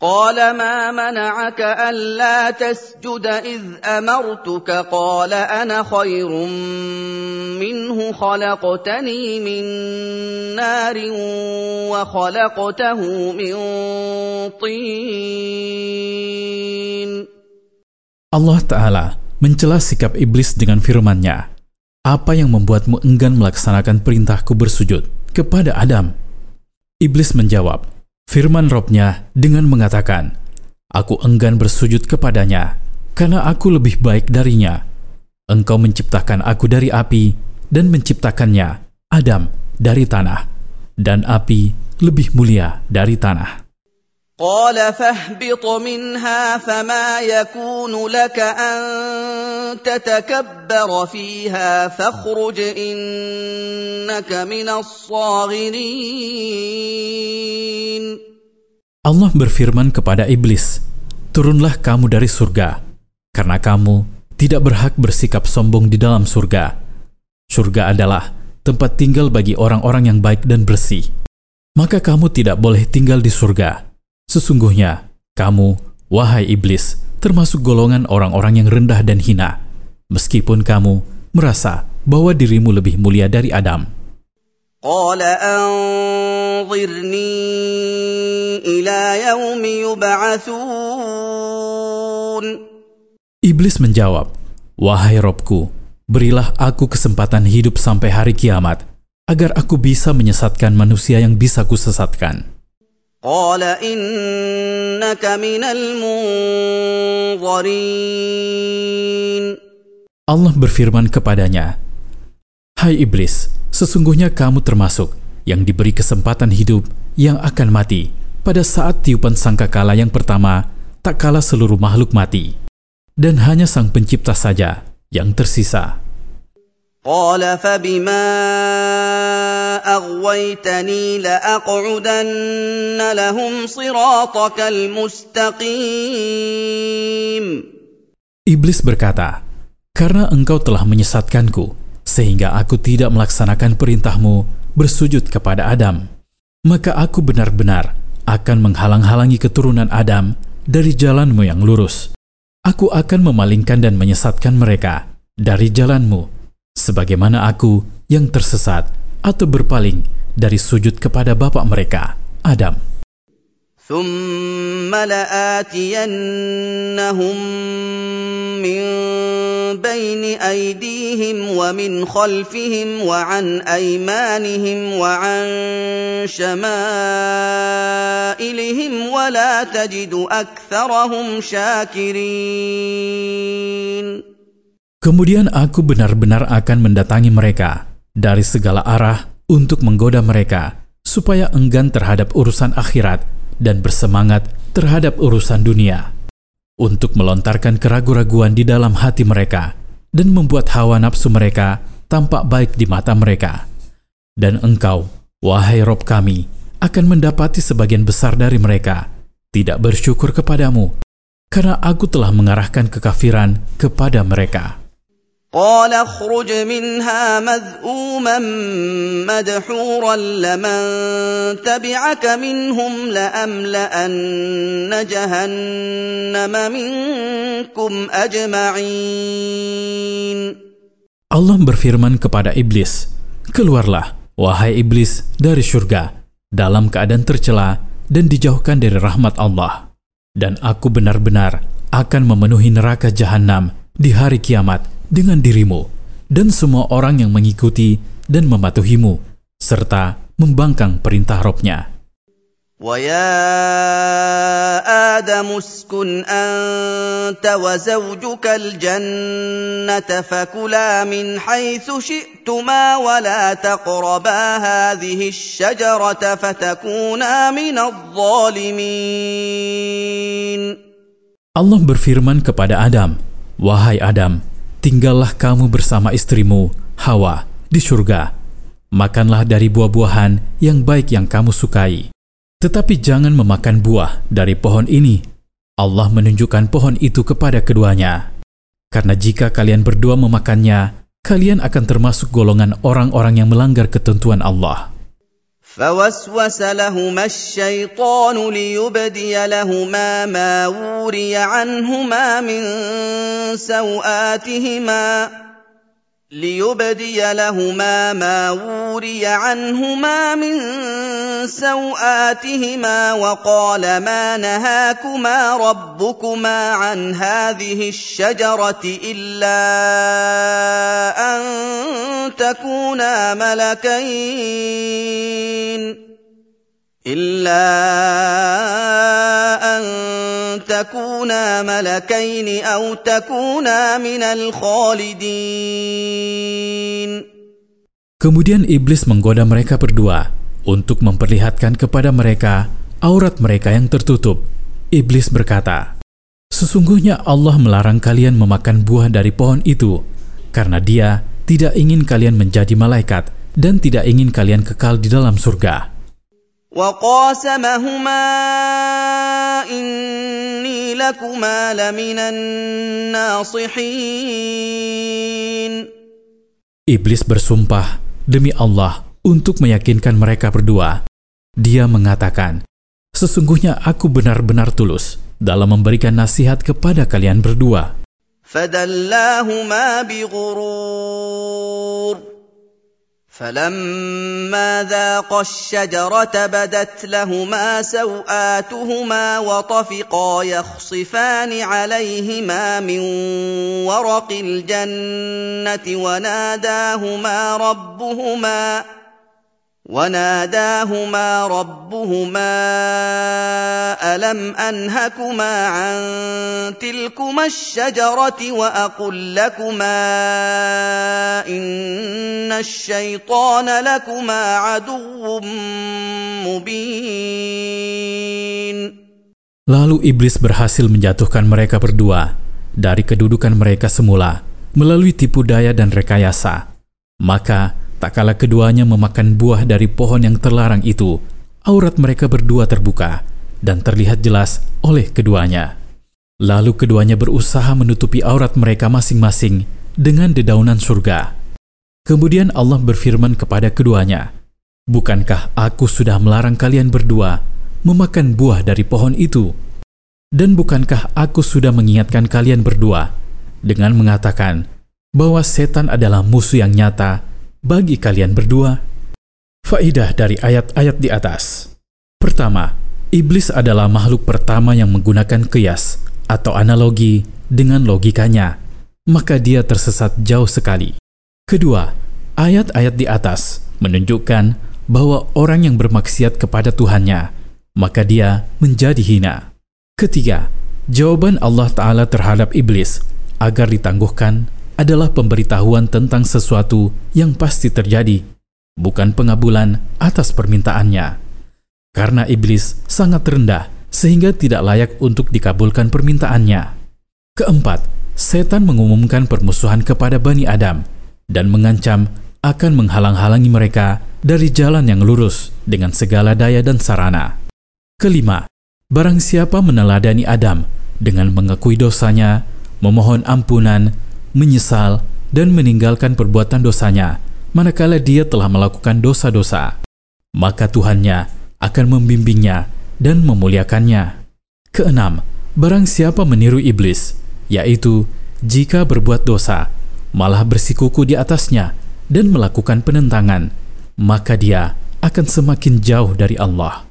قال ما منعك ألا تسجد إذ أمرتك قال أنا خير منه خلقتني من نار وخلقته من طين Allah Ta'ala mencela sikap iblis dengan firman-Nya. Apa yang membuatmu enggan melaksanakan perintahku bersujud kepada Adam? Iblis menjawab, firman Robnya dengan mengatakan, Aku enggan bersujud kepadanya, karena aku lebih baik darinya. Engkau menciptakan aku dari api, dan menciptakannya, Adam, dari tanah. Dan api lebih mulia dari tanah. قال فاهبط منها فما يكون لك ان تتكبر فيها فاخرج انك من الصاغرين Allah berfirman kepada iblis, "Turunlah kamu dari surga, karena kamu tidak berhak bersikap sombong di dalam surga. Surga adalah tempat tinggal bagi orang-orang yang baik dan bersih. Maka kamu tidak boleh tinggal di surga." Sesungguhnya, kamu, wahai iblis, termasuk golongan orang-orang yang rendah dan hina, meskipun kamu merasa bahwa dirimu lebih mulia dari Adam. قال انظرني الى يوم يبعثون Iblis menjawab, Wahai Robku, berilah aku kesempatan hidup sampai hari kiamat, agar aku bisa menyesatkan manusia yang bisa kusesatkan. قال انك من المنظرين Allah berfirman kepadanya, Hai iblis, sesungguhnya kamu termasuk yang diberi kesempatan hidup yang akan mati pada saat tiupan sangkakala yang pertama tak kala seluruh makhluk mati. Dan hanya sang pencipta saja yang tersisa. قال فبما اغويتني لاقعدن لهم صراطك المستقيم Iblis berkata, Karena engkau telah menyesatkanku, sehingga aku tidak melaksanakan perintahmu bersujud kepada Adam, maka aku benar-benar akan menghalang-halangi keturunan Adam dari jalanmu yang lurus. Aku akan memalingkan dan menyesatkan mereka dari jalanmu, sebagaimana aku yang tersesat atau berpaling dari sujud kepada bapak mereka, Adam. ثم لاتينهم من بين ايديهم ومن خلفهم وعن ايمانهم وعن شمائلهم ولا تجد اكثرهم شاكرين Kemudian aku benar-benar akan mendatangi mereka dari segala arah untuk menggoda mereka supaya enggan terhadap urusan akhirat dan bersemangat terhadap urusan dunia untuk melontarkan keraguan-raguan di dalam hati mereka dan membuat hawa nafsu mereka tampak baik di mata mereka. Dan engkau, wahai Rob kami, akan mendapati sebagian besar dari mereka tidak bersyukur kepadamu karena aku telah mengarahkan kekafiran kepada mereka. قال اخرج منها مذءوما مدحورا لمن تبعك منهم لاملان جهنم منكم اجمعين Allah berfirman kepada iblis, "Keluarlah, wahai iblis, dari surga dalam keadaan tercela dan dijauhkan dari rahmat Allah. Dan aku benar-benar akan memenuhi neraka jahanam di hari kiamat dengan dirimu dan semua orang yang mengikuti dan mematuhimu serta membangkang perintah Robnya." ويا ادم اسكن انت وزوجك الجنه فكلا من حيث شئتما ولا تقربا هذه الشجره فتكونا من الظالمين Allah berfirman kepada Adam, "Wahai Adam, tinggallah kamu bersama istrimu, Hawa, di surga. Makanlah dari buah-buahan yang baik yang kamu sukai. Tetapi jangan memakan buah dari pohon ini." Allah menunjukkan pohon itu kepada keduanya. Karena jika kalian berdua memakannya, kalian akan termasuk golongan orang-orang yang melanggar ketentuan Allah. فوسوس لهما الشيطان ليبدي لهما ما وري عنهما من سوآتهما ليبدي لهما ما وري عنهما من سوآتهما وقال ما نهاكما ربكما عن هذه الشجرة إلا أن تكونا ملكين إلا أن تكونا ملكين أو تكونا من الخالدين Kemudian iblis menggoda mereka berdua untuk memperlihatkan kepada mereka aurat mereka yang tertutup. Iblis berkata, Sesungguhnya Allah melarang kalian memakan buah dari pohon itu, karena dia tidak ingin kalian menjadi malaikat dan tidak ingin kalian kekal di dalam surga. وقاسمهما إني لكما لمن الناصحين Iblis bersumpah demi Allah untuk meyakinkan mereka berdua. Dia mengatakan, Sesungguhnya aku benar-benar tulus dalam memberikan nasihat kepada kalian berdua. فدلاهما بغرور فلما ذاقا الشجرة بدت لهما سوآتهما وطفقا يخصفان عليهما من ورق الجنة وناداهما ربهما وناداهما ربهما ألم أنهكما عن تلكما الشجرة وأقل لكما إن الشيطان لكما عدو مبين Lalu iblis berhasil menjatuhkan mereka berdua dari kedudukan mereka semula melalui tipu daya dan rekayasa. Maka Tak kala keduanya memakan buah dari pohon yang terlarang itu, aurat mereka berdua terbuka dan terlihat jelas oleh keduanya. Lalu keduanya berusaha menutupi aurat mereka masing-masing dengan dedaunan surga. Kemudian Allah berfirman kepada keduanya, Bukankah aku sudah melarang kalian berdua memakan buah dari pohon itu? Dan bukankah aku sudah mengingatkan kalian berdua dengan mengatakan bahwa setan adalah musuh yang nyata bagi kalian berdua. Faidah dari ayat-ayat di atas. Pertama, iblis adalah makhluk pertama yang menggunakan kias atau analogi dengan logikanya, maka dia tersesat jauh sekali. Kedua, ayat-ayat di atas menunjukkan bahwa orang yang bermaksiat kepada Tuhannya, maka dia menjadi hina. Ketiga, jawaban Allah Ta'ala terhadap iblis agar ditangguhkan adalah pemberitahuan tentang sesuatu yang pasti terjadi, bukan pengabulan atas permintaannya. Karena iblis sangat rendah sehingga tidak layak untuk dikabulkan permintaannya. Keempat, setan mengumumkan permusuhan kepada Bani Adam dan mengancam akan menghalang-halangi mereka dari jalan yang lurus dengan segala daya dan sarana. Kelima, barang siapa meneladani Adam dengan mengakui dosanya, memohon ampunan, menyesal, dan meninggalkan perbuatan dosanya, manakala dia telah melakukan dosa-dosa, maka Tuhannya akan membimbingnya dan memuliakannya. Keenam, barang siapa meniru iblis, yaitu jika berbuat dosa, malah bersikuku di atasnya dan melakukan penentangan, maka dia akan semakin jauh dari Allah.